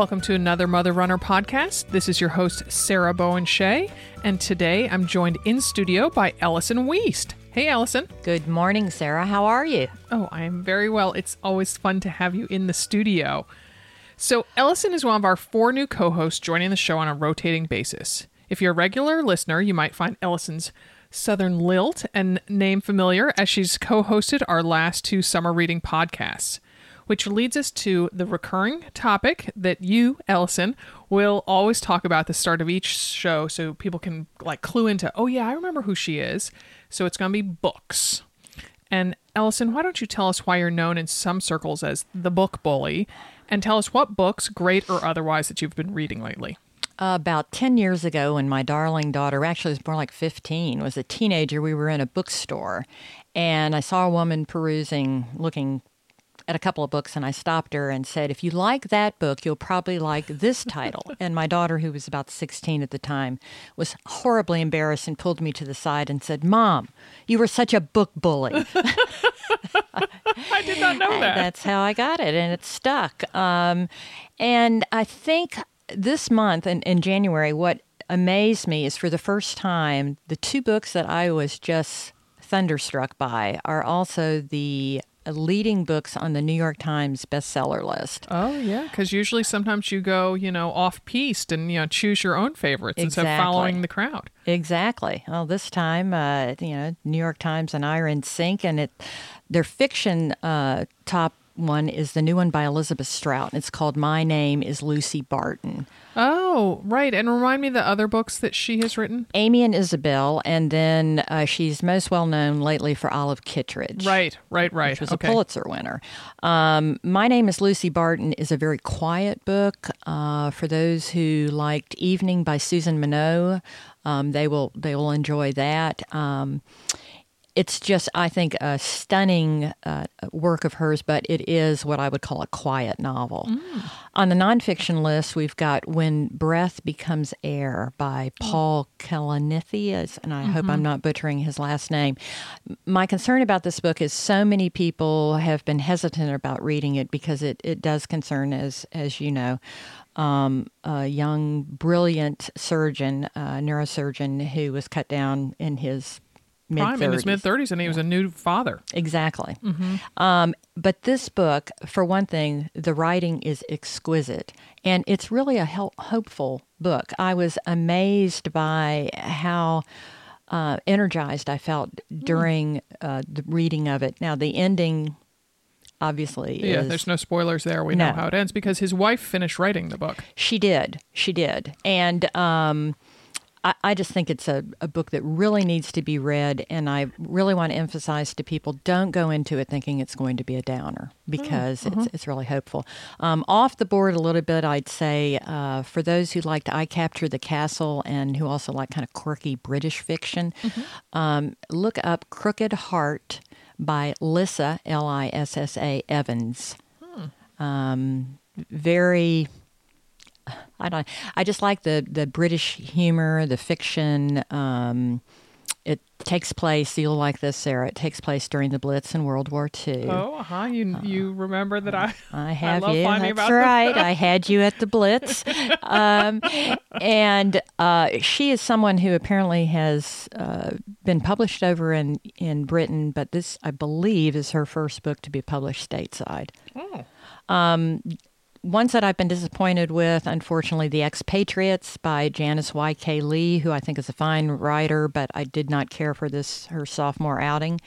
Welcome to another Mother Runner podcast. This is your host, Sarah Bowen Shea, and today I'm joined in studio by Ellison Weist. Hey, Ellison. Good morning, Sarah. How are you? Oh, I am very well. It's always fun to have you in the studio. So, Ellison is one of our four new co hosts joining the show on a rotating basis. If you're a regular listener, you might find Ellison's Southern Lilt and name familiar as she's co hosted our last two summer reading podcasts which leads us to the recurring topic that you, Ellison, will always talk about at the start of each show so people can like clue into, oh yeah, I remember who she is. So it's going to be books. And Ellison, why don't you tell us why you're known in some circles as the book bully and tell us what books, great or otherwise, that you've been reading lately? About 10 years ago, when my darling daughter, actually, was more like 15, was a teenager, we were in a bookstore and I saw a woman perusing, looking at a couple of books and I stopped her and said, If you like that book, you'll probably like this title. and my daughter, who was about 16 at the time, was horribly embarrassed and pulled me to the side and said, Mom, you were such a book bully. I did not know that. That's how I got it, and it stuck. Um, and I think this month in, in January, what amazed me is for the first time, the two books that I was just thunderstruck by are also the leading books on the New York Times bestseller list. Oh yeah, because usually sometimes you go, you know, off piste and you know choose your own favorites exactly. instead of following the crowd. Exactly. Well, this time, uh, you know, New York Times and I are in sync, and it their fiction uh, top one is the new one by Elizabeth Strout. It's called My Name is Lucy Barton. Oh, right. And remind me the other books that she has written. Amy and Isabel, and then uh, she's most well known lately for Olive Kitteridge. Right, right, right. Which was okay. a Pulitzer winner. Um, My Name is Lucy Barton is a very quiet book. Uh, for those who liked Evening by Susan Minot, um, they will they will enjoy that. Um, it's just, I think, a stunning uh, work of hers, but it is what I would call a quiet novel. Mm. On the nonfiction list, we've got When Breath Becomes Air by mm. Paul Kalanithi, and I mm-hmm. hope I'm mm-hmm. not butchering his last name. My concern about this book is so many people have been hesitant about reading it because it, it does concern, as, as you know, um, a young, brilliant surgeon, uh, neurosurgeon, who was cut down in his prime in his mid 30s, and he was a new father. Exactly. Mm-hmm. Um, but this book, for one thing, the writing is exquisite, and it's really a help- hopeful book. I was amazed by how. Uh, energized I felt mm. during uh, the reading of it. Now, the ending obviously yeah is, there's no spoilers there we no. know how it ends because his wife finished writing the book she did she did and um, I, I just think it's a, a book that really needs to be read, and I really want to emphasize to people: don't go into it thinking it's going to be a downer because mm, uh-huh. it's it's really hopeful. Um, off the board a little bit, I'd say uh, for those who liked I Capture the Castle and who also like kind of quirky British fiction, mm-hmm. um, look up Crooked Heart by Lissa L I S S A Evans. Hmm. Um, very I don't. I just like the the British humor, the fiction. Um, it takes place. You'll like this, Sarah. It takes place during the Blitz in World War II. Oh, uh-huh. You uh, you remember that I I have I you. That's right. I had you at the Blitz, um, and uh, she is someone who apparently has uh, been published over in in Britain, but this I believe is her first book to be published stateside. Oh. Um, ones that I've been disappointed with, unfortunately, The Expatriates by Janice Y.K. Lee, who I think is a fine writer, but I did not care for this, her sophomore outing.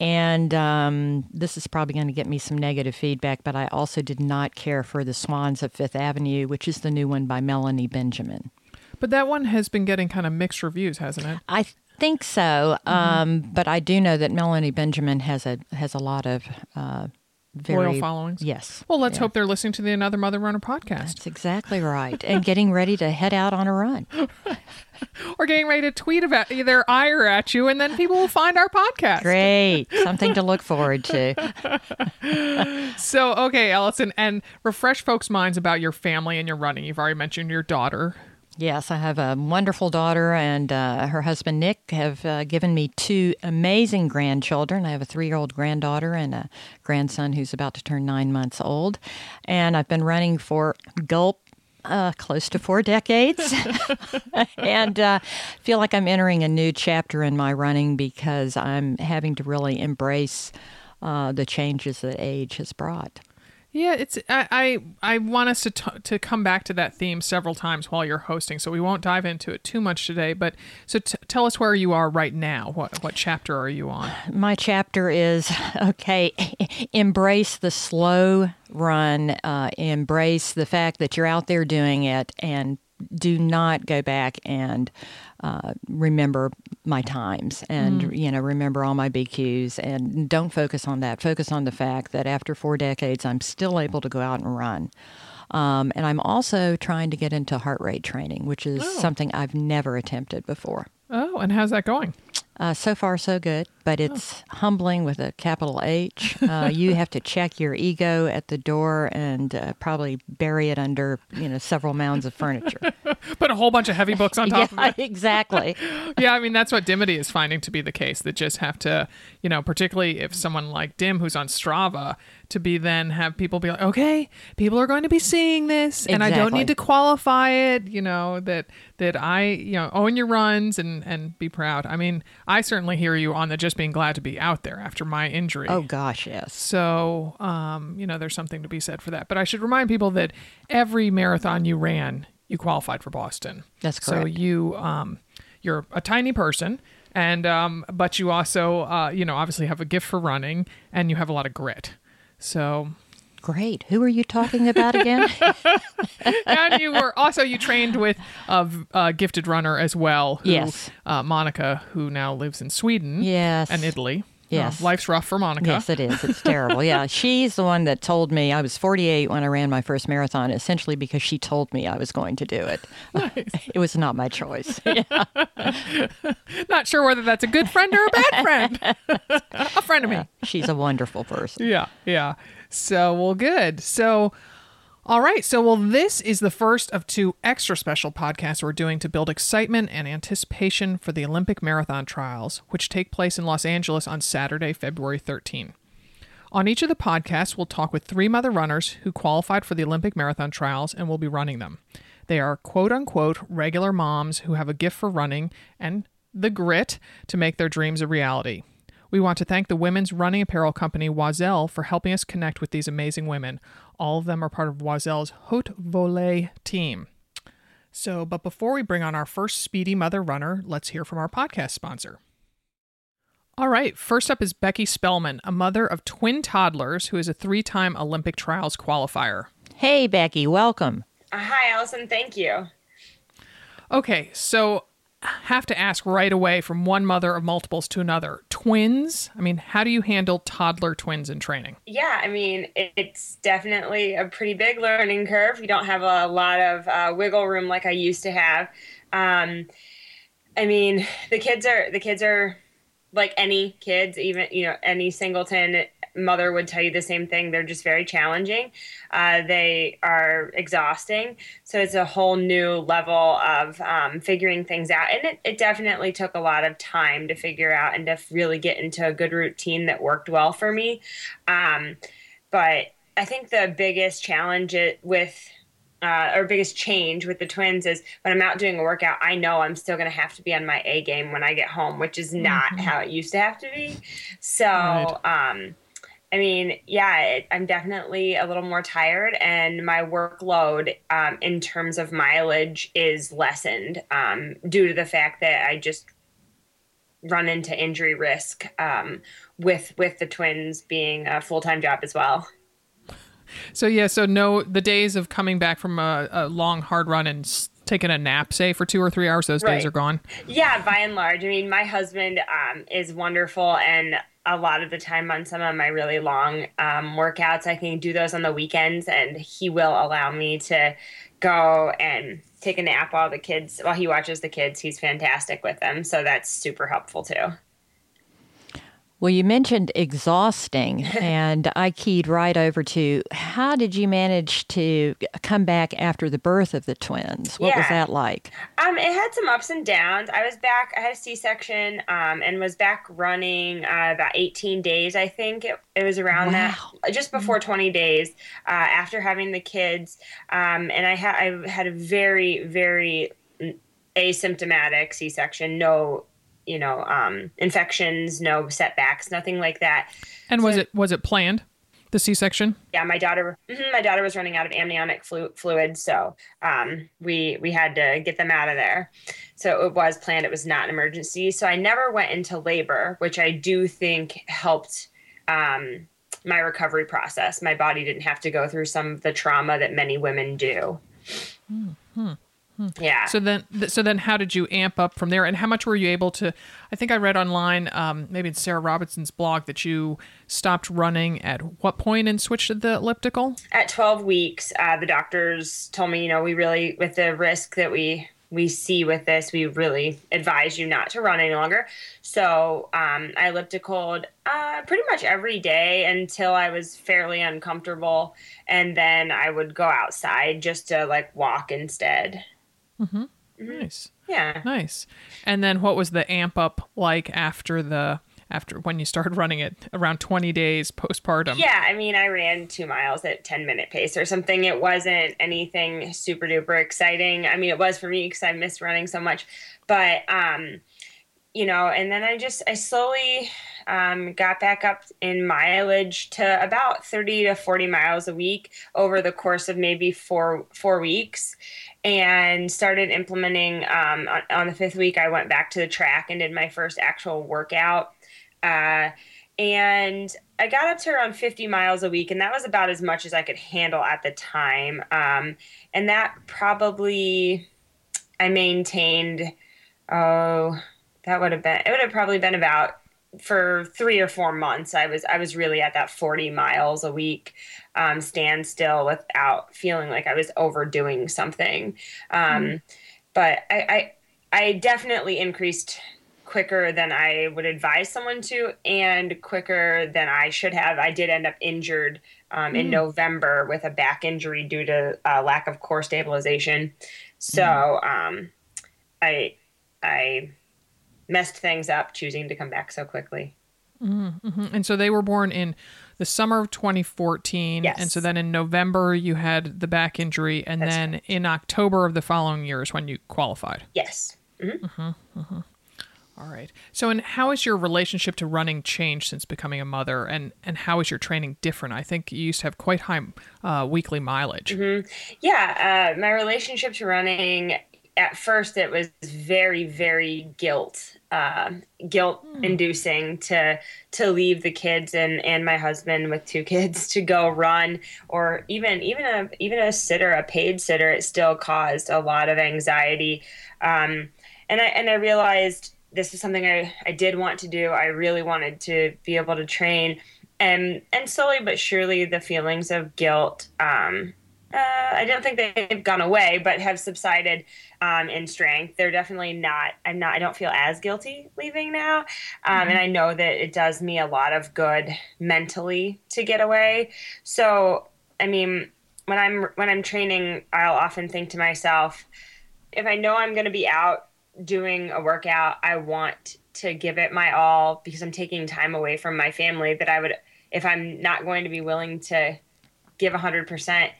And um, this is probably going to get me some negative feedback, but I also did not care for The Swans of Fifth Avenue, which is the new one by Melanie Benjamin. But that one has been getting kind of mixed reviews, hasn't it? I think so, mm-hmm. um, but I do know that Melanie Benjamin has a has a lot of uh, very loyal followings. Yes. Well, let's yeah. hope they're listening to the Another Mother Runner podcast. That's exactly right, and getting ready to head out on a run. or getting ready to tweet about their ire at you, and then people will find our podcast. Great, something to look forward to. so, okay, Ellison, and refresh folks' minds about your family and your running. You've already mentioned your daughter. Yes, I have a wonderful daughter, and uh, her husband Nick have uh, given me two amazing grandchildren. I have a three year old granddaughter and a grandson who's about to turn nine months old. And I've been running for Gulp uh, close to four decades, and uh, feel like I'm entering a new chapter in my running because I'm having to really embrace uh, the changes that age has brought. Yeah, it's I I, I want us to t- to come back to that theme several times while you're hosting, so we won't dive into it too much today. But so t- tell us where you are right now. What what chapter are you on? My chapter is okay. embrace the slow run. Uh, embrace the fact that you're out there doing it, and do not go back and uh, remember my times and mm. you know remember all my BQs and don't focus on that. Focus on the fact that after four decades, I'm still able to go out and run. Um, and I'm also trying to get into heart rate training, which is oh. something I've never attempted before. Oh, and how's that going? Uh, so far, so good, but it's oh. humbling with a capital H. Uh, you have to check your ego at the door and uh, probably bury it under, you know, several mounds of furniture. Put a whole bunch of heavy books on top yeah, of it. exactly. yeah, I mean that's what Dimity is finding to be the case. That just have to, you know, particularly if someone like Dim, who's on Strava, to be then have people be like, okay, people are going to be seeing this, and exactly. I don't need to qualify it. You know that that I you know own your runs and and be proud. I mean, I certainly hear you on the just being glad to be out there after my injury. Oh gosh, yes. So um, you know, there's something to be said for that. But I should remind people that every marathon you ran, you qualified for Boston. That's correct. So you um, you're a tiny person and um, but you also uh, you know obviously have a gift for running and you have a lot of grit so great. Who are you talking about again? and you were also you trained with a, a gifted runner as well. Who, yes, uh, Monica, who now lives in Sweden. Yes, and Italy. Yes. Oh, life's rough for Monica. Yes, it is. It's terrible. Yeah. She's the one that told me I was 48 when I ran my first marathon, essentially because she told me I was going to do it. Nice. It was not my choice. Yeah. not sure whether that's a good friend or a bad friend. a friend of me. She's a wonderful person. Yeah. Yeah. So, well, good. So, all right. So, well, this is the first of two extra special podcasts we're doing to build excitement and anticipation for the Olympic marathon trials, which take place in Los Angeles on Saturday, February 13. On each of the podcasts, we'll talk with three mother runners who qualified for the Olympic marathon trials and will be running them. They are quote unquote regular moms who have a gift for running and the grit to make their dreams a reality. We want to thank the women's running apparel company Oiselle for helping us connect with these amazing women. All of them are part of Oiselle's Haute Volée team. So, but before we bring on our first speedy mother runner, let's hear from our podcast sponsor. All right, first up is Becki Spellman, a mother of twin toddlers who is a three time Olympic trials qualifier. Hey, Becky, welcome. Uh, hi, Ellison. Thank you. Okay, so have to ask right away from one mother of multiples to another. Twins, I mean, how do you handle toddler twins in training? Yeah, I mean, it's definitely a pretty big learning curve. You don't have a lot of uh, wiggle room like I used to have. Um, I mean, the kids are the kids are like any kids, even you know any singleton mother would tell you the same thing. They're just very challenging. Uh, they are exhausting. So it's a whole new level of um, figuring things out. And it, it definitely took a lot of time to figure out and to really get into a good routine that worked well for me. Um, but I think the biggest challenge with uh, or biggest change with the twins is when I'm out doing a workout, I know I'm still going to have to be on my A game when I get home, which is not mm-hmm. how it used to have to be. So, right. um, I mean, yeah, it, I'm definitely a little more tired, and my workload um, in terms of mileage is lessened um, due to the fact that I just run into injury risk um, with with the twins being a full time job as well. So yeah, so no, the days of coming back from a, a long hard run and taking a nap, say for two or three hours, those right. days are gone. Yeah, by and large. I mean, my husband um, is wonderful, and a lot of the time on some of my really long um, workouts. I can do those on the weekends, and he will allow me to go and take a nap while the kids while he watches the kids. He's fantastic with them, so that's super helpful too. Well, you mentioned exhausting, and I keyed right over to how did you manage to come back after the birth of the twins? What was that like? Um, it had some ups and downs. I was back. I had a C-section, um, and was back running uh, about 18 days. I think it, it was around that, just before 20 days uh, after having the kids. Um, and I had I had a very very asymptomatic C-section. No, you know, um, infections, no setbacks, nothing like that. And was it was it planned? The C-section? yeah, my daughter, mhm, my daughter was running out of amniotic flu- fluid, so um, we we had to get them out of there. So it was planned; it was not an emergency. So I never went into labor, which I do think helped um, my recovery process. My body didn't have to go through some of the trauma that many women do. Yeah. So then, so then, how did you amp up from there? And how much were you able to? I think I read online, um, maybe in Sarah Robinson's blog, that you stopped running at what point and switched to the elliptical. at 12 weeks uh, the doctors told me you know we really with the risk that we we see with this we really advise you not to run any longer so um, i ellipticaled uh, pretty much every day until i was fairly uncomfortable and then i would go outside just to like walk instead Nice, yeah nice. And then, what was the amp up like after the after when you started running it around twenty days postpartum? Yeah, I mean, I ran two miles at 10 minute pace or something. It wasn't anything super duper exciting. I mean, it was for me because I missed running so much. But, um, you know, and then I just, I slowly um, got back up in mileage to about 30 to 40 miles a week over the course of maybe four, four weeks and started implementing, um, on, on the fifth week, I went back to the track and did my first actual workout. Uh, and I got up to around 50 miles a week, and that was about as much as I could handle at the time. Um, and that probably I maintained. Oh, that would have been. It would have probably been about for three or four months. I was I was really at that 40 miles a week um, standstill without feeling like I was overdoing something. Um, But I, I I definitely increased quicker than I would advise someone to, and quicker than I should have. I did end up injured um, in November with a back injury due to uh, lack of core stabilization. So um, I I messed things up choosing to come back so quickly. Mm-hmm. And so they were born in the summer of 2014. Yes. And so then in November you had the back injury, and That's then in October of the following year is when you qualified. Yes. Mm-hmm. Mm-hmm. All right. So, and how has your relationship to running changed since becoming a mother, and and how is your training different? I think you used to have quite high uh, weekly mileage. Yeah, uh, my relationship to running at first it was very very guilt uh, guilt inducing to to leave the kids and and my husband with two kids to go run or even even a even a sitter a paid sitter it still caused a lot of anxiety. Um, and I and I realized this is something I, I did want to do. I really wanted to be able to train. And and slowly but surely the feelings of guilt um, uh, I don't think they've gone away, but have subsided um, in strength. They're definitely not. I'm not. I don't feel as guilty leaving now, um, and I know that it does me a lot of good mentally to get away. So, I mean, when I'm when I'm training, I'll often think to myself, if I know I'm going to be out doing a workout, I want to give it my all because I'm taking time away from my family. That I would, if I'm not going to be willing to give 100%,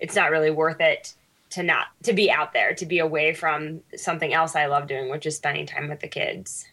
it's not really worth it to not to be out there, to be away from something else I love doing, which is spending time with the kids.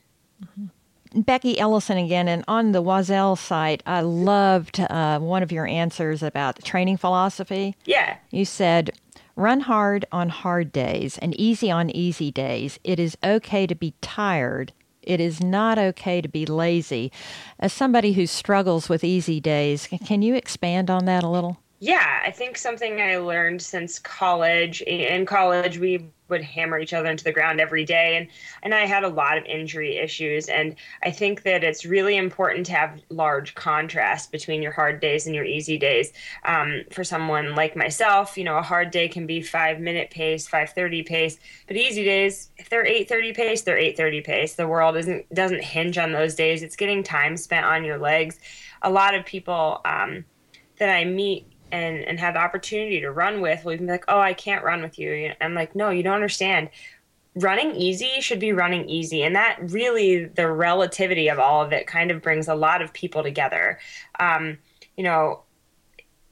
Becki Ellison again, and on the Oiselle site, I loved uh, one of your answers about training philosophy. Yeah. You said, run hard on hard days and easy on easy days. It is okay to be tired. It is not okay to be lazy. As somebody who struggles with easy days, can you expand on that a little? Yeah, I think something I learned since college. In college, we would hammer each other into the ground every day, and and I had a lot of injury issues. And I think that it's really important to have large contrast between your hard days and your easy days. Um, for someone like myself, you know, a hard day can be five minute pace, five thirty pace, but easy days, if they're eight thirty pace, they're eight thirty pace. The world isn't doesn't hinge on those days. It's getting time spent on your legs. A lot of people um, that I meet and and have the opportunity to run with will be like, oh, I can't run with you. I'm like, no, you don't understand. Running easy should be running easy, and that really the relativity of all of it kind of brings a lot of people together. Um, you know,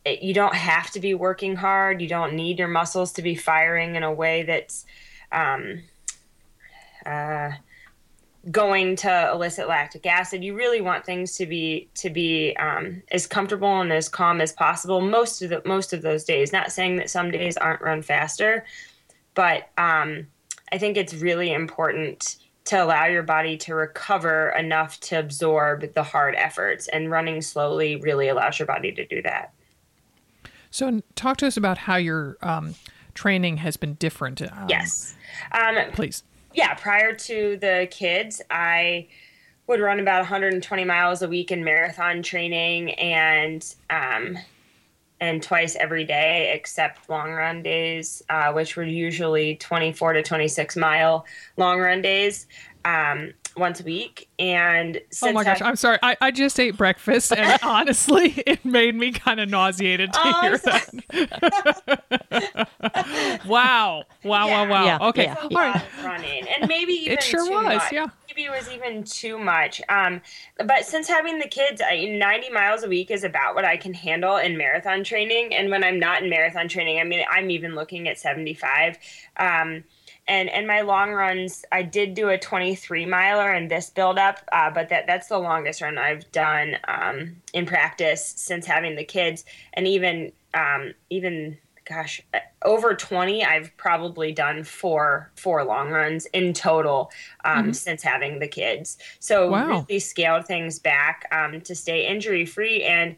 it, you don't have to be working hard. You don't need your muscles to be firing in a way that's um, uh, going to elicit lactic acid you really want things to be to be um, as comfortable and as calm as possible most of the most of those days. Not saying that some days aren't run faster but um, i think it's really important to allow your body to recover enough to absorb the hard efforts and running slowly really allows your body to do that. So talk to us about how your um, training has been different um, yes. Um, please yeah, prior to the kids, I would run about 120 miles a week in marathon training and um, and twice every day except long run days, uh, which were usually 24 to 26 mile long run days. Um, once a week. And oh my gosh, I, am sorry. I, I just ate breakfast, and honestly, it made me kind of nauseated to oh, hear that. wow, wow, yeah. wow, wow. Yeah, okay, yeah. all right. Running, and maybe even it sure too was. Much. Yeah. Maybe it was even too much. Um, but since having the kids, I, 90 miles a week is about what I can handle in marathon training. And when I'm not in marathon training, I mean, I'm even looking at 75. Um, and and my long runs i did do a 23 miler in this build up uh, but that that's the longest run i've done um, in practice since having the kids and even um, even gosh over 20 i've probably done four four long runs in total um, mm-hmm. since having the kids so wow. really scaled things back um, to stay injury free and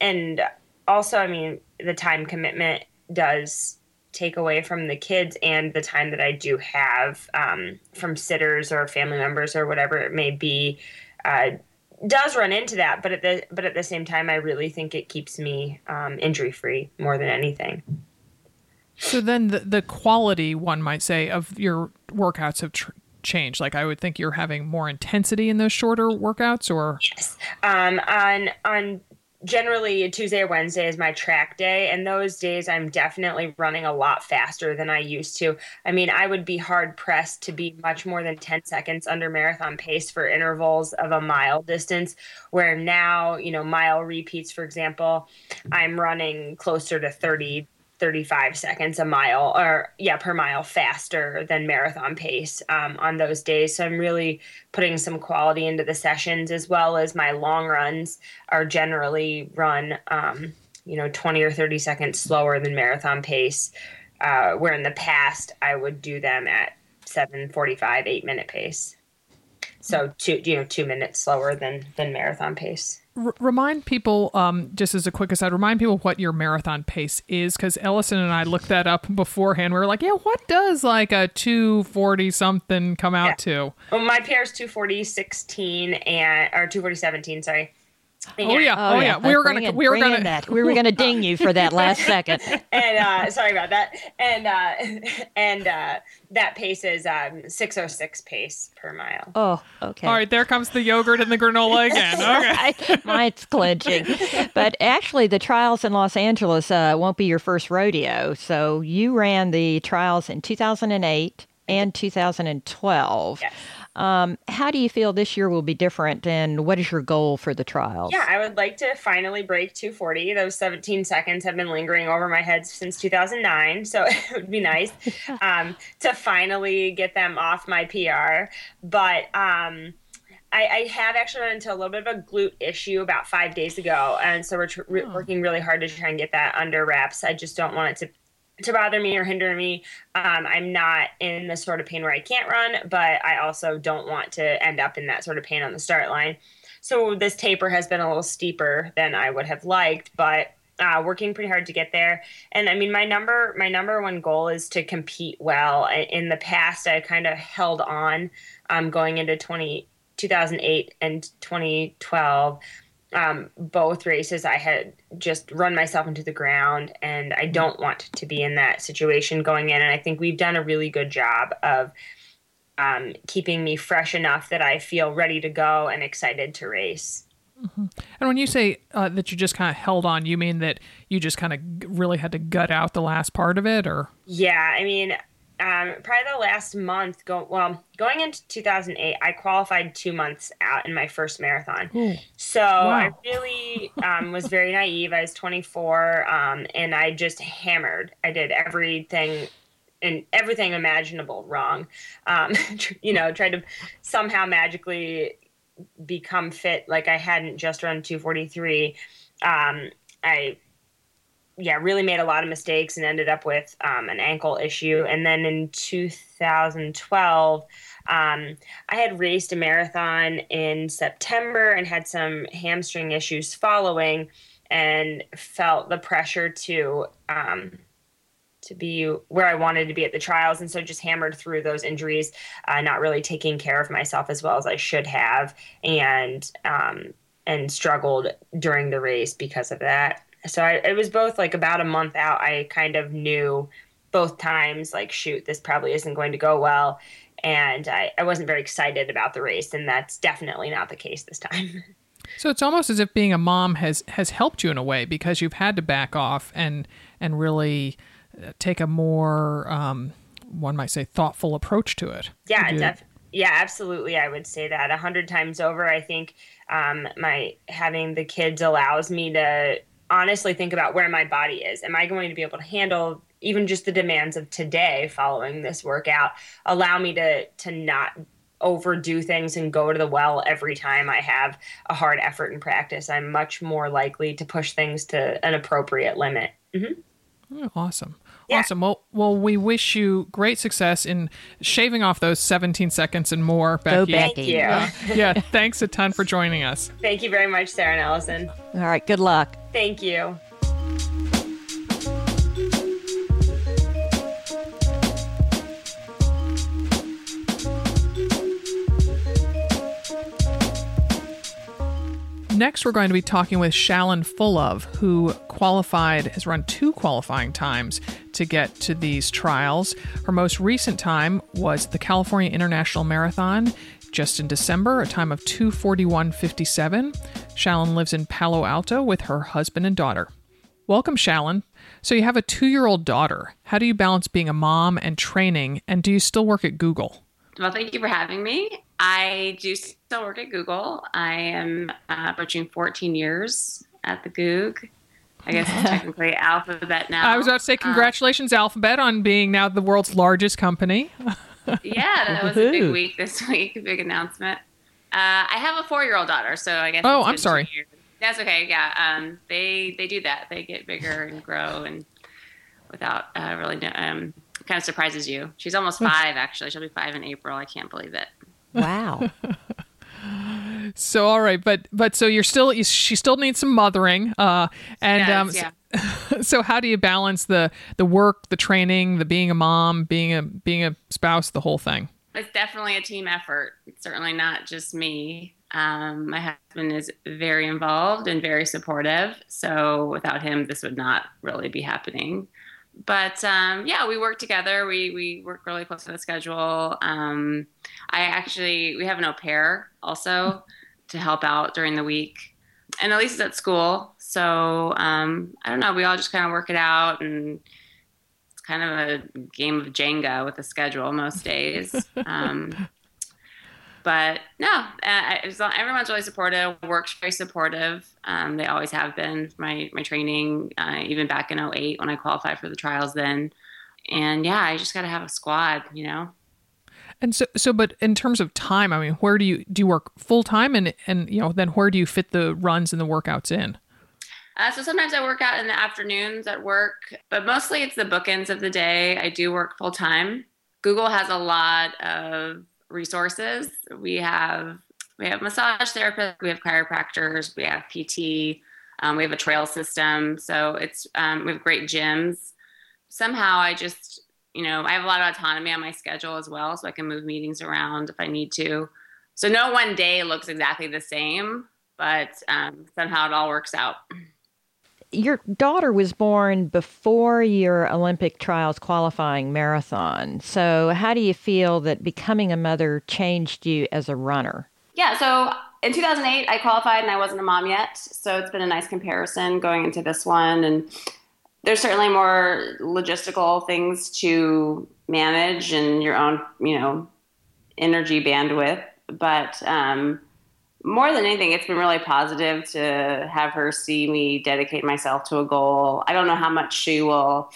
and also i mean the time commitment does take away from the kids and the time that I do have um, from sitters or family members or whatever it may be uh, does run into that. But at the but at the same time, I really think it keeps me um, injury free more than anything. So then the the quality one might say of your workouts have tr- changed. Like I would think you're having more intensity in those shorter workouts, or yes, um, on on generally Tuesday or Wednesday is my track day, and those days I'm definitely running a lot faster than I used to. I mean, I would be hard pressed to be much more than 10 seconds under marathon pace for intervals of a mile distance, where now, you know, mile repeats, for example, I'm running closer to 30 35 seconds a mile or yeah per mile faster than marathon pace um, on those days. So i'm really putting some quality into the sessions as well as my long runs are generally run um, you know 20 or 30 seconds slower than marathon pace uh, where in the past i would do them at 745 8 minute pace. So two you know two minutes slower than than marathon pace R- remind people, um, just as a quick aside, remind people what your marathon pace is, because Ellison and I looked that up beforehand. We were like, yeah, what does like a 240 something come out yeah. to? Well, my PR is 240 16 and, or 240 17, sorry. Oh yeah, oh, oh yeah. We were gonna, we were gonna, that. we were gonna ding you for that last second. and uh, sorry about that. And uh, and uh, that pace is um, six oh six pace per mile. Oh, okay. All right, there comes the yogurt and the granola again. Okay, mine's clenching. But actually, the trials in Los Angeles uh, won't be your first rodeo. So you ran the trials in two thousand and eight and two thousand and twelve. Yes. Um, how do you feel this year will be different, and what is your goal for the trials? Yeah, I would like to finally break 240. Those 17 seconds have been lingering over my head since 2009, so it would be nice um, to finally get them off my PR. But um, I, I, have actually run into a little bit of a glute issue about five days ago, and so we're tr- oh. working really hard to try and get that under wraps. I just don't want it to to bother me or hinder me. Um, I'm not in the sort of pain where I can't run, but I also don't want to end up in that sort of pain on the start line. So this taper has been a little steeper than I would have liked, but uh, working pretty hard to get there. And I mean, my number my number one goal is to compete well. In the past, I kind of held on um, going into 20, 2008 and 2012. Um, both races, I had just run myself into the ground, and I don't want to be in that situation going in. And I think we've done a really good job of um, keeping me fresh enough that I feel ready to go and excited to race. Mm-hmm. And when you say uh, that you just kind of held on, you mean that you just kind of really had to gut out the last part of it, or? Yeah, I mean, um, probably the last month. Go well, going into 2008, I qualified two months out in my first marathon. Ooh. So wow. I really um, was very naive. I was 24, um, and I just hammered. I did everything and everything imaginable wrong. Um, you know, tried to somehow magically become fit like I hadn't just run 243. Um, I yeah, really made a lot of mistakes and ended up with um, an ankle issue. And then in 2012, um, I had raced a marathon in September and had some hamstring issues following, and felt the pressure to um, to be where I wanted to be at the trials. And so just hammered through those injuries, uh, not really taking care of myself as well as I should have, and um, and struggled during the race because of that. So I, it was both like about a month out. I kind of knew both times, like, shoot, this probably isn't going to go well. And I, I wasn't very excited about the race. And that's definitely not the case this time. So it's almost as if being a mom has has helped you in a way because you've had to back off and and really take a more um, one might say thoughtful approach to it. Yeah, def- yeah, absolutely. I would say that a hundred times over. I think um, my having the kids allows me to honestly think about where my body is. Am I going to be able to handle even just the demands of today following this workout? Allow me to to not overdo things and go to the well every time I have a hard effort in practice. I'm much more likely to push things to an appropriate limit. Mm-hmm. Oh, awesome. Yeah. Awesome. Well, well, we wish you great success in shaving off those 17 seconds and more, Becki. Go, Becki. Thank you. Uh, yeah, thanks a ton for joining us. Thank you very much, Sarah and Ellison. All right, good luck. Thank you. Next, we're going to be talking with Shaluinn Fullove, who qualified, has run two qualifying times to get to these trials. Her most recent time was the California International Marathon just in December, a time of 241.57. Shaluinn lives in Palo Alto with her husband and daughter. Welcome, Shaluinn. So, you have a two year old daughter. How do you balance being a mom and training? And do you still work at Google? Well, thank you for having me. I do still work at Google. I am uh, approaching 14 years at the Goog. I guess technically Alphabet now. I was about to say, uh, congratulations, Alphabet, on being now the world's largest company. yeah, that was a big week this week, a big announcement. Uh, I have a four-year-old daughter, so I guess. Oh, I'm sorry. That's okay. Yeah, um, they they do that. They get bigger and grow, and without uh, really um, kind of surprises you. She's almost five, actually. She'll be five in April. I can't believe it. Wow. so all right, but but so you're still you, she still needs some mothering, uh, and um, yeah. so, how do you balance the the work, the training, the being a mom, being a being a spouse, the whole thing? It's definitely a team effort. It's certainly not just me. Um, my husband is very involved and very supportive. So without him, this would not really be happening but um, yeah, we work together. We we work really close to the schedule. Um, I actually we have an au pair also to help out during the week, and Elise is at school, so um, I don't know. We all just kind of work it out, and it's kind of a game of Jenga with the schedule most days. Um, but no, uh, everyone's really supportive. Work's very supportive. Um, they always have been. My my training, uh, even back in 08 when I qualified for the trials, then, and yeah, I just got to have a squad, you know. And so, so, but in terms of time, I mean, where do you do you work full time, and and you know, then where do you fit the runs and the workouts in? Uh, so sometimes I work out in the afternoons at work, but mostly it's the bookends of the day. I do work full time. Google has a lot of resources. We have we have massage therapists, we have chiropractors, we have PT. Um, we have a trail system, so it's um, we have great gyms. Somehow, I just you know I have a lot of autonomy on my schedule as well, so I can move meetings around if I need to. So no one day looks exactly the same, but um, somehow it all works out. Your daughter was born before your Olympic trials qualifying marathon. So, how do you feel that becoming a mother changed you as a runner? Yeah, so in 2008, I qualified and I wasn't a mom yet. So, it's been a nice comparison going into this one. And there's certainly more logistical things to manage and your own, you know, energy bandwidth. But, um, more than anything, it's been really positive to have her see me dedicate myself to a goal. I don't know how much she will,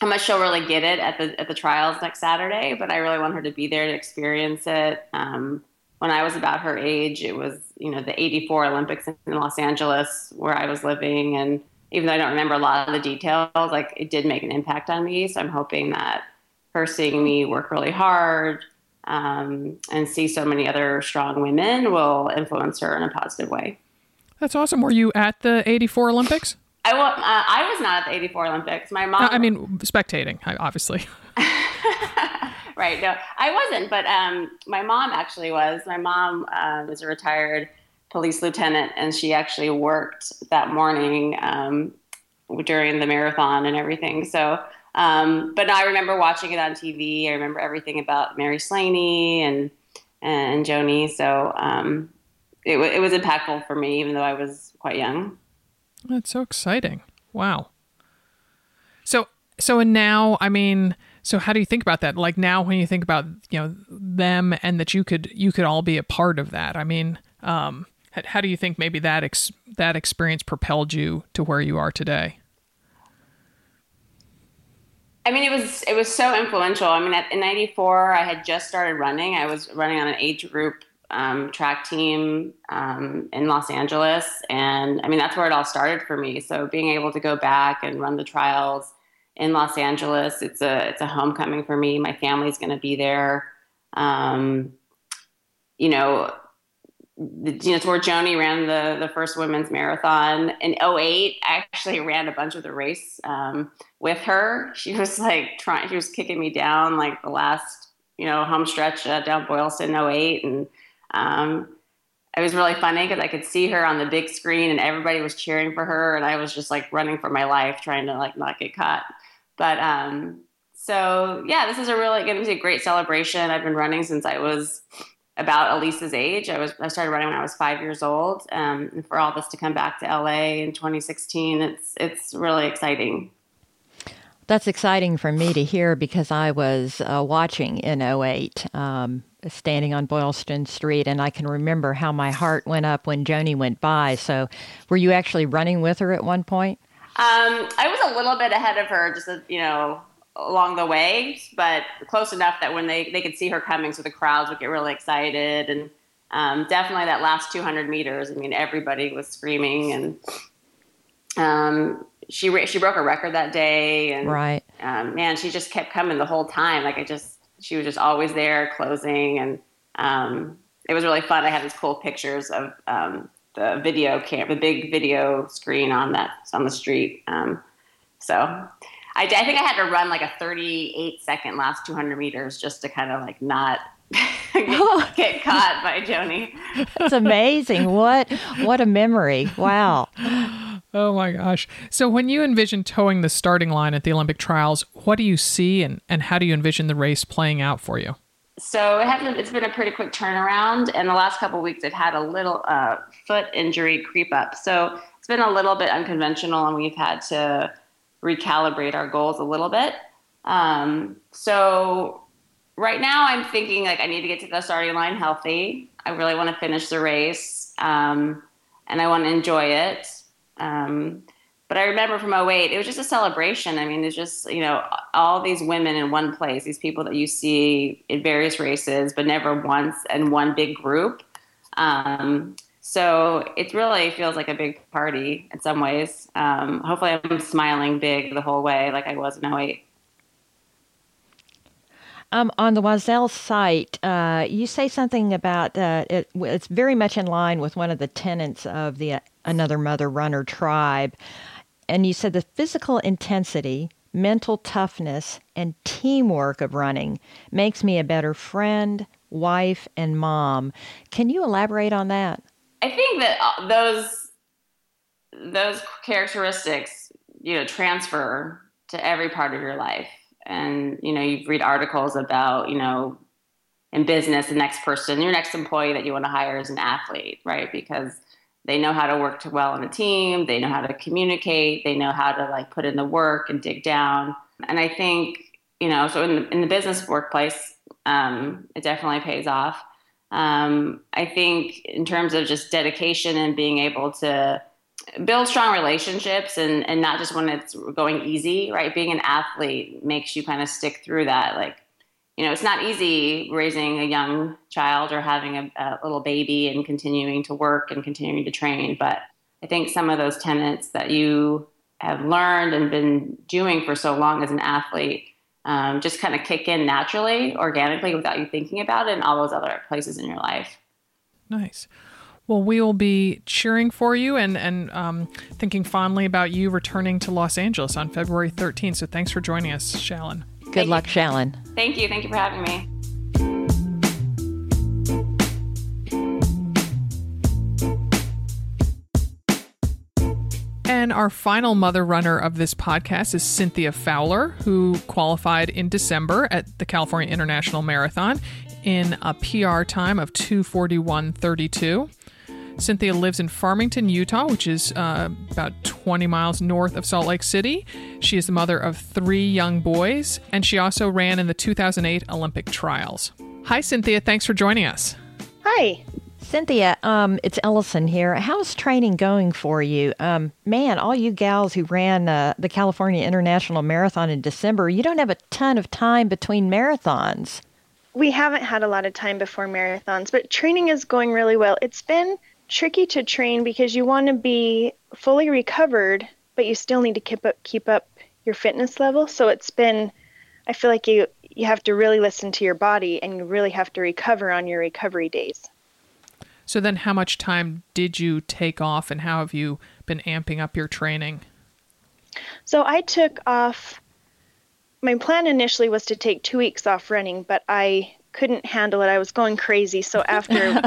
how much she'll really get it at the at the trials next Saturday, but I really want her to be there to experience it. Um, when I was about her age, it was you know the '84 Olympics in Los Angeles where I was living, and even though I don't remember a lot of the details, like it did make an impact on me. So I'm hoping that her seeing me work really hard um, and see so many other strong women will influence her in a positive way. That's awesome. Were you at the 84 Olympics? I, uh, I was not at the 84 Olympics. My mom. I mean, spectating, obviously. right. No, I wasn't, but um, my mom actually was. My mom uh, was a retired police lieutenant, and she actually worked that morning um, during the marathon and everything. So um, but I remember watching it on TV. I remember everything about Mary Slaney and and Joanie. So um, it, it was impactful for me, even though I was quite young. That's so exciting! Wow. So so and now, I mean, so how do you think about that? Like now, when you think about you know them and that you could you could all be a part of that. I mean, um, how, do you think maybe that ex- that experience propelled you to where you are today? I mean, it was it was so influential. I mean, at, in '94, I had just started running. I was running on an age group um, track team um, in Los Angeles, and I mean that's where it all started for me. So being able to go back and run the trials in Los Angeles, it's a it's a homecoming for me. My family's going to be there. Um, you know, you know, where Joanie ran the the first women's marathon in 08. I actually ran a bunch of the race um, with her. She was like trying, she was kicking me down like the last, you know, home stretch uh, down Boylston 08. And um, it was really funny because I could see her on the big screen and everybody was cheering for her. And I was just like running for my life, trying to like not get caught. But um, so, yeah, this is a really going to be a great celebration. I've been running since I was about Elisa's age. I was I started running when I was five years old, um, and for all this to come back to LA in 2016, it's it's really exciting. That's exciting for me to hear because I was uh, watching in 08, um, standing on Boylston Street, and I can remember how my heart went up when Joanie went by. So, were you actually running with her at one point? Um, I was a little bit ahead of her, just you know, along the way, but close enough that when they, they could see her coming, so the crowds would get really excited. And um, definitely that last 200 meters, I mean, everybody was screaming. And um, she she broke a record that day. And right. Um, man, she just kept coming the whole time. Like I just, she was just always there closing. And um, it was really fun. I had these cool pictures of um, the video cam, the big video screen on that on the street. Um, so I, I think I had to run like a 38 second last 200 meters just to kind of like not get, get caught by Joanie. That's amazing. What what a memory. Wow. Oh my gosh. So when you envision towing the starting line at the Olympic trials, what do you see and, and how do you envision the race playing out for you? So it hasn't, it's been a pretty quick turnaround. And the last couple weeks, I've had a little uh, foot injury creep up. So it's been a little bit unconventional, and we've had to recalibrate our goals a little bit. Um, so right now I'm thinking like I need to get to the starting line healthy. I really want to finish the race um, and I want to enjoy it. Um, but I remember from 08, it was just a celebration. I mean, there's just, you know, all these women in one place, these people that you see in various races, but never once in one big group. Um, so it really feels like a big party in some ways. Um, hopefully, I'm smiling big the whole way, like I was in 08. Um, on the Oiselle site, uh, you say something about uh, it, it's very much in line with one of the tenets of the another mother runner tribe. And you said the physical intensity, mental toughness, and teamwork of running makes me a better friend, wife, and mom. Can you elaborate on that? I think that uh, those those characteristics, you know, transfer to every part of your life. And you know, you read articles about, you know, in business, the next person, your next employee that you want to hire is an athlete, right? Because they know how to work well in a team, they know how to communicate, they know how to like put in the work and dig down. And I think, you know, so in the, in the business workplace, um, it definitely pays off. Um, I think in terms of just dedication and being able to build strong relationships and, and not just when it's going easy, right? Being an athlete makes you kind of stick through that. Like, you know, it's not easy raising a young child or having a, a little baby and continuing to work and continuing to train. But I think some of those tenets that you have learned and been doing for so long as an athlete um, just kind of kick in naturally, organically, without you thinking about it in all those other places in your life. Nice. Well, we will be cheering for you and and um, thinking fondly about you returning to Los Angeles on February 13th. So thanks for joining us, Shaluinn. Good Thank luck, you. Shaluinn. Thank you. Thank you for having me. And our final mother runner of this podcast is Cynthia Fowler, who qualified in December at the California International Marathon in a PR time of 241.32. Cynthia lives in Farmington, Utah, which is uh, about 20 miles north of Salt Lake City. She is the mother of three young boys, and she also ran in the 2008 Olympic trials. Hi, Cynthia. Thanks for joining us. Hi. Cynthia, um, it's Ellison here. How's training going for you? Um, man, all you gals who ran uh, the California International Marathon in December, you don't have a ton of time between marathons. We haven't had a lot of time before marathons, but training is going really well. It's been tricky to train because you want to be fully recovered, but you still need to keep up keep up your fitness level. So it's been I feel like you you have to really listen to your body and you really have to recover on your recovery days. So then how much time did you take off and how have you been amping up your training? So I took off my plan initially was to take 2 weeks off running, but I couldn't handle it. I was going crazy. So after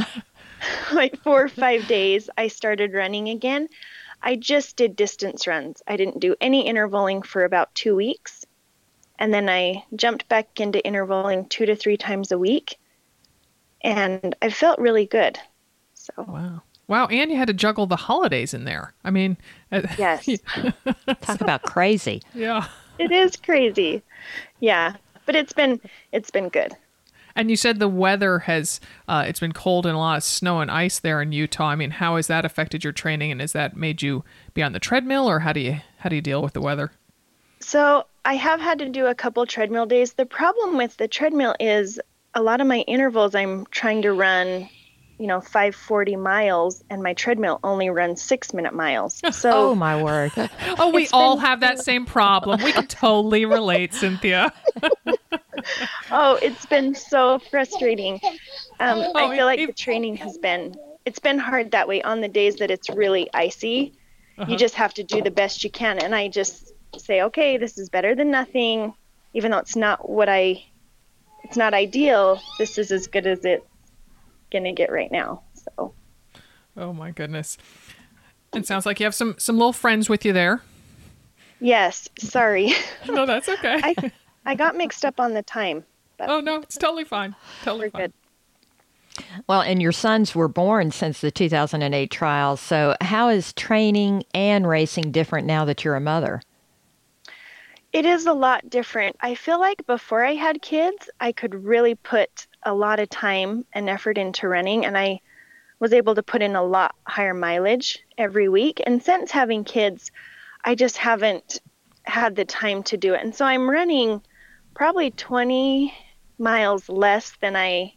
like four or five days, I started running again. I just did distance runs. I didn't do any intervaling for about two weeks. And then I jumped back into intervaling two to three times a week. And I felt really good. So Wow. Wow, and you had to juggle the holidays in there. I mean, uh, yes. Talk about crazy. Yeah. It is crazy. Yeah, but it's been it's been good. And you said the weather has uh, it's been cold and a lot of snow and ice there in Utah. I mean, how has that affected your training, and has that made you be on the treadmill, or how do you how do you deal with the weather? So I have had to do a couple treadmill days. The problem with the treadmill is a lot of my intervals I'm trying to run, you know, 540 miles, and my treadmill only runs six minute miles. So oh my word! oh, we all have that same problem. We can totally relate, Cynthia. oh, it's been so frustrating. Um, oh, I feel like the training has been it's been hard that way on the days that it's really icy. Uh-huh. You just have to do the best you can, and I just say, okay, this is better than nothing, even though it's not what I it's not ideal. This is as good as it's gonna get right now. So. Oh my goodness. It sounds like you have some some little friends with you there. Yes, sorry. no, that's okay. I, I got mixed up on the time. oh no, it's totally fine. Totally fine. Good. Well, and your sons were born since the 2008 trials. So, how is training and racing different now that you're a mother? It is a lot different. I feel like before I had kids, I could really put a lot of time and effort into running, and I was able to put in a lot higher mileage every week. And since having kids, I just haven't had the time to do it. And so I'm running probably 20 miles less than I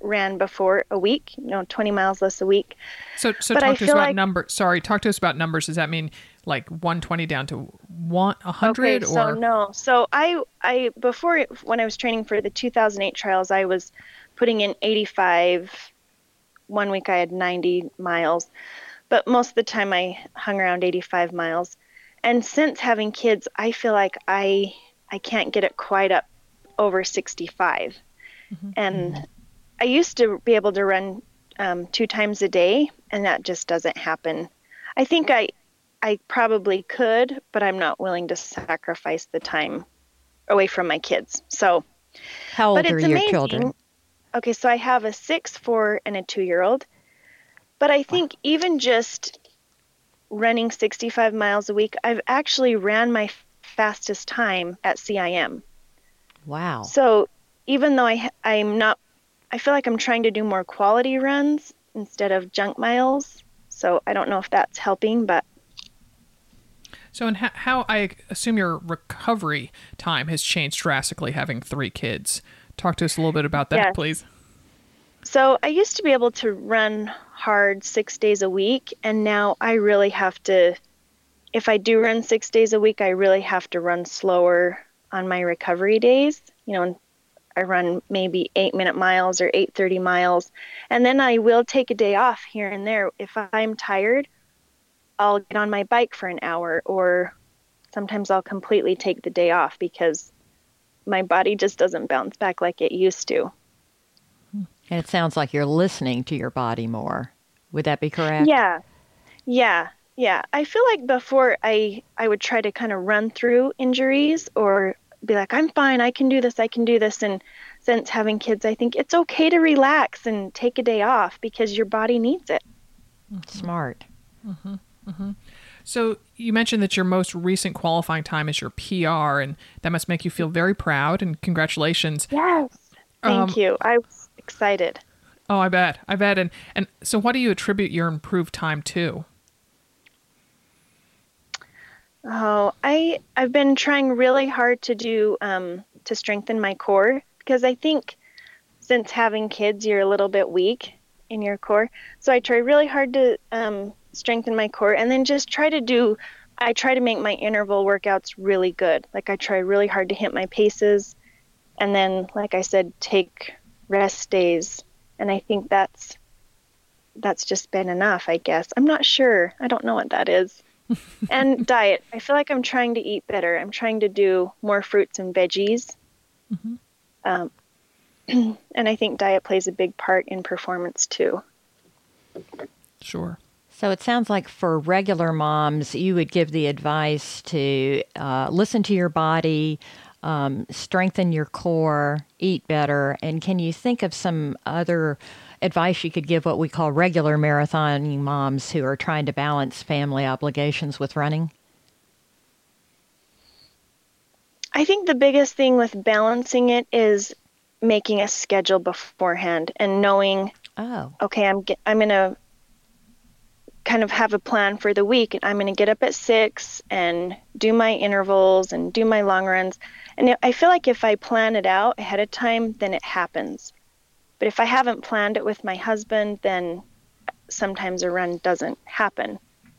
ran before a week, you know, 20 miles less a week. So, so but talk I to us about like, numbers. Sorry, talk to us about numbers. Does that mean like 120 down to one 100 okay, so no. So I I before when I was training for the 2008 trials, I was putting in 85 one week I had 90 miles. but most of the time I hung around 85 miles. And since having kids, I feel like I I can't get it quite up over 65. Mm-hmm. And I used to be able to run um, two times a day, and that just doesn't happen. I think I I probably could, but I'm not willing to sacrifice the time away from my kids. So, how old are your amazing. children? Okay, so I have a six, four, and a two year old. But I think even just running 65 miles a week, I've actually ran my fastest time at CIM. Wow. So even though I I'm not I feel like I'm trying to do more quality runs instead of junk miles. So I don't know if that's helping, but so, and how, how I assume your recovery time has changed drastically having three kids. Talk to us a little bit about that, yes. please. So, I used to be able to run hard six days a week, and now I really have to, if I do run six days a week, I really have to run slower on my recovery days. You know, I run maybe eight minute miles or 8:30 miles, and then I will take a day off here and there if I'm tired. I'll get on my bike for an hour, or sometimes I'll completely take the day off because my body just doesn't bounce back like it used to. And it sounds like you're listening to your body more. Would that be correct? Yeah. Yeah. Yeah. I feel like before I I would try to kind of run through injuries or be like, I'm fine, I can do this, I can do this. And since having kids, I think it's okay to relax and take a day off because your body needs it. Smart. Mm-hmm. Mm-hmm. So you mentioned that your most recent qualifying time is your PR, and that must make you feel very proud. And congratulations! Yes, thank um, you. I was excited. Oh, I bet. I bet. And and so, what do you attribute your improved time to? Oh, I I've been trying really hard to do um, to strengthen my core because I think since having kids, you're a little bit weak in your core. So I try really hard to um, strengthen my core and then just try to do I try to make my interval workouts really good. Like I try really hard to hit my paces and then like I said take rest days and I think that's that's just been enough, I guess. I'm not sure. I don't know what that is. and diet. I feel like I'm trying to eat better. I'm trying to do more fruits and veggies. Mm-hmm. Um, and I think diet plays a big part in performance too. Sure. So it sounds like for regular moms, you would give the advice to uh, listen to your body, um, strengthen your core, eat better. And can you think of some other advice you could give what we call regular marathoning moms who are trying to balance family obligations with running? I think the biggest thing with balancing it is making a schedule beforehand and knowing oh okay i'm i'm going to kind of have a plan for the week. I'm going to get up at six and do my intervals and do my long runs. And I feel like if I plan it out ahead of time, then it happens. But if I haven't planned it with my husband, then sometimes a run doesn't happen.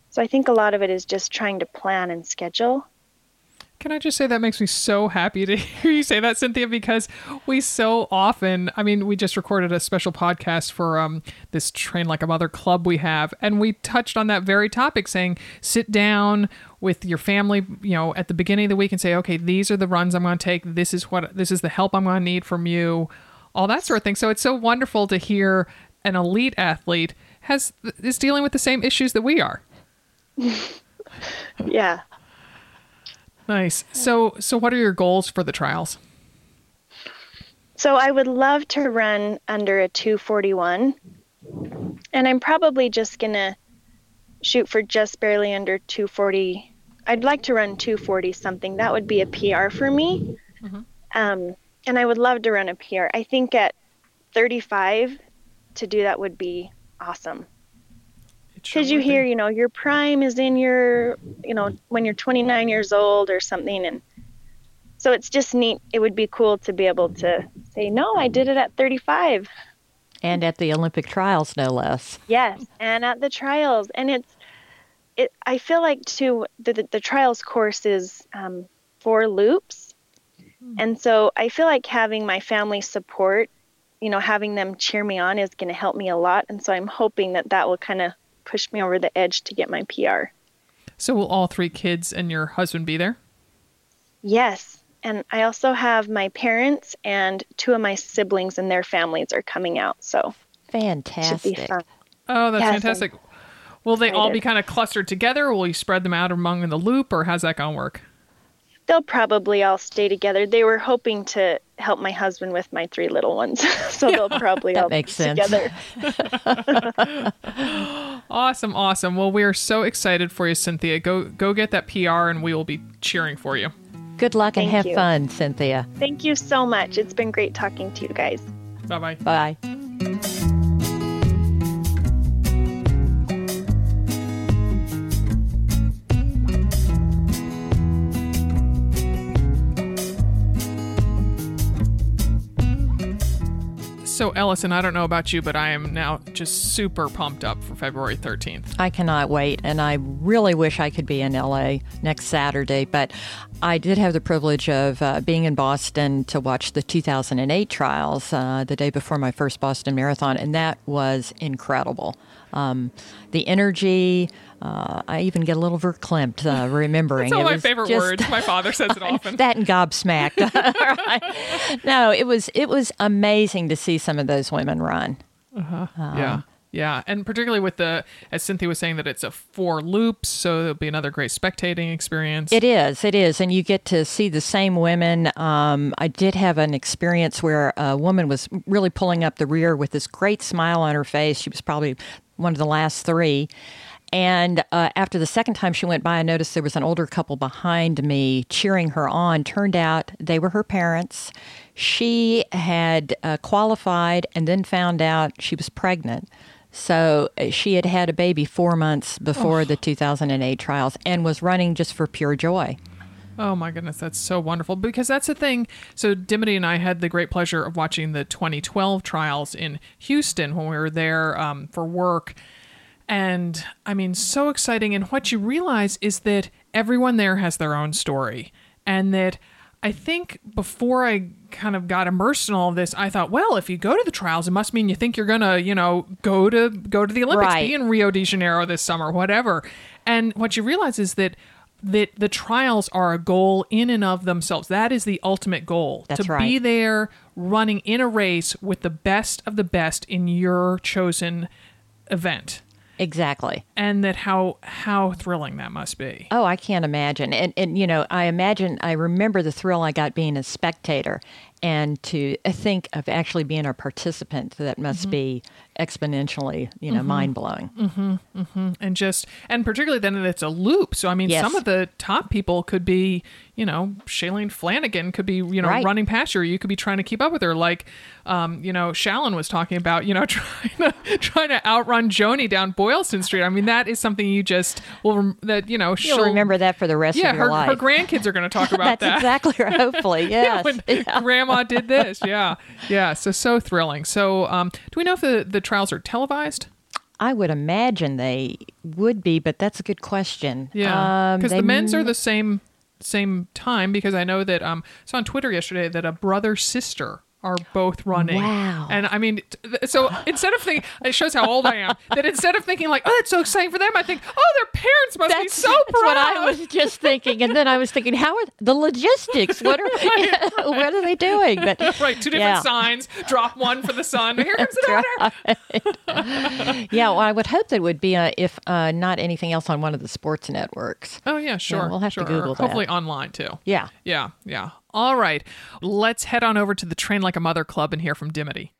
So I think a lot of it is just trying to plan and schedule. Can I just say that makes me so happy to hear you say that, Cynthia, because we so often, I mean, we just recorded a special podcast for um, this Train Like a Mother club we have, and we touched on that very topic, saying sit down with your family, you know, at the beginning of the week and say, okay, these are the runs I'm going to take. This is what, this is the help I'm going to need from you, all that sort of thing. So it's so wonderful to hear an elite athlete has is dealing with the same issues that we are. yeah, Nice. So, so what are your goals for the trials? So, I would love to run under a 241. And I'm probably just going to shoot for just barely under 240. I'd like to run 240 something. That would be a PR for me. Mm-hmm. Um, and I would love to run a PR. I think at 35 to do that would be awesome because you hear you know your prime is in your you know when you're 29 years old or something and so it's just neat. It would be cool to be able to say no i did it at 35 and at the olympic trials no less. Yes and at the trials and it's it i feel like too the, the, the trials course is um, four loops. Hmm. and so i feel like having my family support you know having them cheer me on is going to help me a lot and so i'm hoping that that will kind of pushed me over the edge to get my PR. So will all three kids and your husband be there? Yes. And I also have my parents and two of my siblings and their families are coming out. So Fantastic. Oh, that's Yes, I'm fantastic. Will they all be kind of clustered together? Will you spread them out among the loop, or how's that going to work? They'll probably all stay together. They were hoping to help my husband with my three little ones. so they'll probably That all makes be sense. together. Awesome, awesome. Well, we are so excited for you, Cynthia. Go, go get that PR, and we will be cheering for you. Good luck and Thank have you. fun, Cynthia. Thank you so much. It's been great talking to you guys. Bye bye bye. So, Ellison, I don't know about you, but I am now just super pumped up for February 13th. I cannot wait, and I really wish I could be in LA next Saturday. But I did have the privilege of uh, being in Boston to watch the 2008 trials uh, the day before my first Boston Marathon, and that was incredible. Um, the energy, uh, I even get a little verklempt uh, remembering. All It my favorite just- words. My father says it often. that and gobsmacked. Right. No, it was it was amazing to see some of those women run. yeah. Yeah. And particularly with the, as Cynthia was saying, that it's a four loops. So it'll be another great spectating experience. It is, it is, and you get to see the same women. Um, I did have an experience where a woman was really pulling up the rear with this great smile on her face. She was probably one of the last three. And uh, after the second time she went by, I noticed there was an older couple behind me cheering her on. Turned out they were her parents. She had uh, qualified and then found out she was pregnant. So uh, she had had a baby four months before the 2008 trials and was running just for pure joy. Oh my goodness, that's so wonderful because that's the thing. So Dimity and I had the great pleasure of watching the 2012 trials in Houston when we were there um, for work, and I mean, so exciting. And what you realize is that everyone there has their own story, and that I think before I kind of got immersed in all of this, I thought, well, if you go to the trials, it must mean you think you're gonna, you know, go to go to the Olympics, Right. be in Rio de Janeiro this summer, whatever. And what you realize is that that the trials are a goal in and of themselves. That is the ultimate goal. That's to right. be there running in a race with the best of the best in your chosen event. Exactly. And that how how thrilling that must be. Oh, I can't imagine. And and you know, I imagine I remember the thrill I got being a spectator and to think of actually being a participant that must Mm-hmm. be exponentially, you know, mind-blowing. and just and particularly then it's a loop so i mean Yes. some of the top people could be you know Shalane Flanagan could be you know Right. running past you or you could be trying to keep up with her like um, you know Shaluinn was talking about you know trying to trying to outrun Joanie down boylston street i mean that is something you just will rem- that you know You'll she'll remember that for the rest yeah of your her, life. her grandkids are going to talk about That's that exactly right. Hopefully, yes. when grandma did this yeah yeah so so thrilling so um, do we know if the, the trials are televised I would imagine they would be, but that's a good question. Yeah, Um, because they the men's are the same same time. Because I know that um, I saw on Twitter yesterday that a brother sister are both running. Wow. And I mean, so instead of thinking, it shows how old I am. That instead of thinking like, oh, that's so exciting for them, I think, oh, their parents must be That's, so that's proud. what I was just thinking, and then I was thinking, how are the logistics? What are what are they doing? But Right, two different yeah. signs. Drop one for the son. Here comes the daughter. Yeah, well, I would hope that would be uh, if uh, not anything else on one of the sports networks. Oh yeah, sure. we'll have to sure. Google that. Hopefully online too. Yeah. Yeah, yeah. All right, let's head on over to the Train Like a Mother Club and hear from Dimity.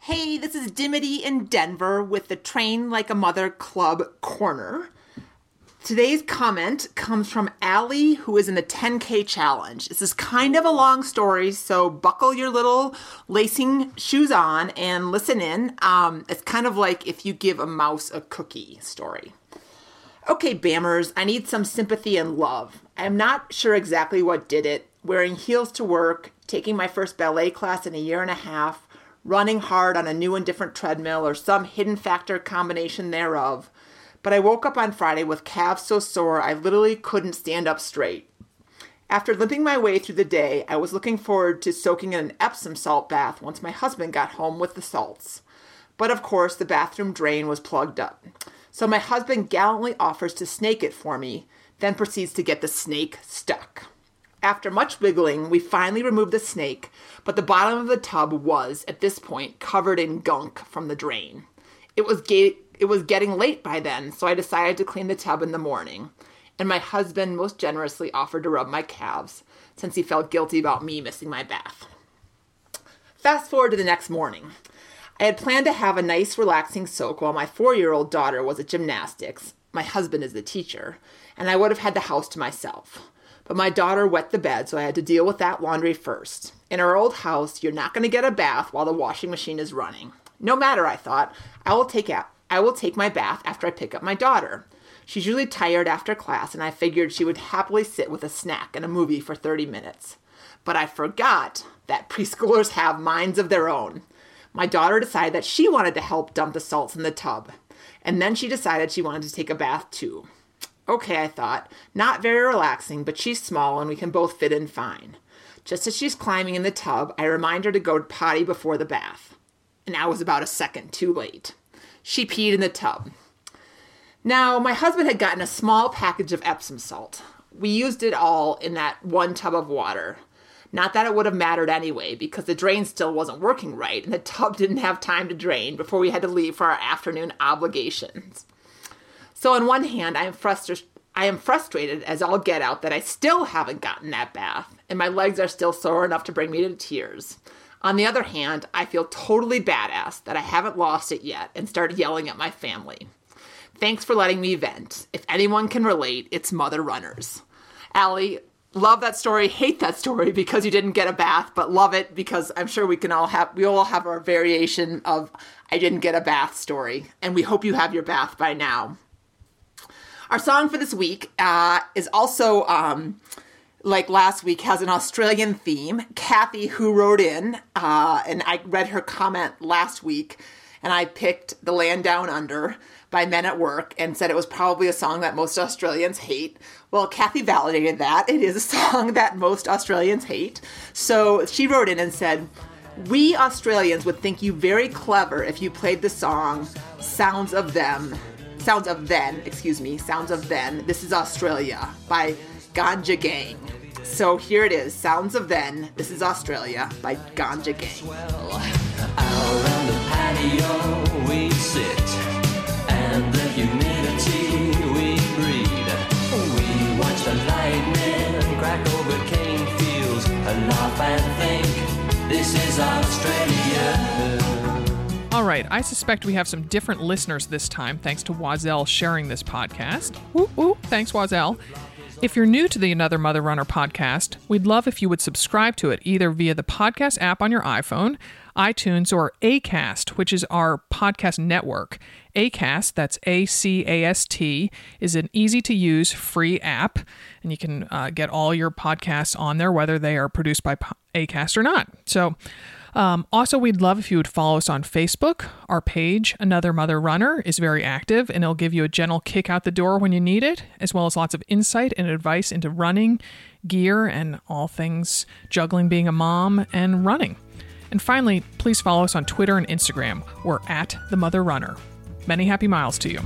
Hey, this is Dimity in Denver with the Train Like a Mother Club Corner. Today's comment comes from Allie, who is in the 10K challenge. This is kind of a long story, so buckle your little lacing shoes on and listen in. Um, it's kind of like if you give a mouse a cookie story. Okay, Bammers, I need some sympathy and love. I'm not sure exactly what did it. Wearing heels to work, taking my first ballet class in a year and a half, running hard on a new and different treadmill, or some hidden factor combination thereof. But I woke up on Friday with calves so sore I literally couldn't stand up straight. After limping my way through the day, I was looking forward to soaking in an Epsom salt bath once my husband got home with the salts. But of course, the bathroom drain was plugged up. So my husband gallantly offers to snake it for me, then proceeds to get the snake stuck. After much wiggling, we finally removed the snake, but the bottom of the tub was, at this point, covered in gunk from the drain. It was, ga- it was getting late by then, so I decided to clean the tub in the morning, and my husband most generously offered to rub my calves, since he felt guilty about me missing my bath. Fast forward to the next morning. I had planned to have a nice, relaxing soak while my four year old daughter was at gymnastics. My husband is the teacher, and I would have had the house to myself. But my daughter wet the bed, so I had to deal with that laundry first. In our old house, you're not going to get a bath while the washing machine is running. No matter, I thought, I will take out I will take my bath after I pick up my daughter. She's usually tired after class, and I figured she would happily sit with a snack and a movie for 30 minutes. But I forgot that preschoolers have minds of their own. My daughter decided that she wanted to help dump the salts in the tub, and then she decided she wanted to take a bath too. Okay, I thought, not very relaxing, but she's small and we can both fit in fine. Just as she's climbing in the tub, I remind her to go potty before the bath. And I was about a second too late. She peed in the tub. Now, my husband had gotten a small package of Epsom salt. We used it all in that one tub of water. Not that it would have mattered anyway, because the drain still wasn't working right, and the tub didn't have time to drain before we had to leave for our afternoon obligations. So, on one hand, I am frustrated. I am frustrated as get out that I still haven't gotten that bath, and my legs are still sore enough to bring me to tears. On the other hand, I feel totally badass that I haven't lost it yet and started yelling at my family. Thanks for letting me vent. If anyone can relate, it's Mother Runners. Allie, love that story, hate that story because you didn't get a bath, but love it because I'm sure we can all have we all have our variation of I didn't get a bath story, and we hope you have your bath by now. Our song for this week uh, is also um, like last week has an Australian theme. Kathy, who wrote in, uh, and I read her comment last week, and I picked "The Land Down Under." by Men at Work and said it was probably a song that most Australians hate. Well, Kathy validated that. It is a song that most Australians hate. So she wrote in and said, We Australians would think you very clever if you played the song Sounds of Them. Sounds of Then, excuse me, Sounds of Then. This is Australia by GANGgajang. So here it is Sounds of Then. This is Australia by GANGgajang. Out on the patio we sit and the humidity we breathe. We watch the lightning crack over cane fields and laugh and think this is Australia. Right, I suspect we have some different listeners this time thanks to Oiselle sharing this podcast. Whoop, whoop. Thanks, Oiselle. If you're new to the Another Mother Runner podcast, we'd love if you would subscribe to it either via the podcast app on your iPhone, iTunes, or ACAST, which is our podcast network. ACAST, that's A C A S T, is an easy to use free app, and you can uh, get all your podcasts on there, whether they are produced by ACAST or not. So, um, also, we'd love if you would follow us on Facebook. Our page, Another Mother Runner, is very active and it'll give you a gentle kick out the door when you need it, as well as lots of insight and advice into running, gear, and all things juggling being a mom and running. And finally, please follow us on Twitter and Instagram. We're at The Mother Runner. Many happy miles to you.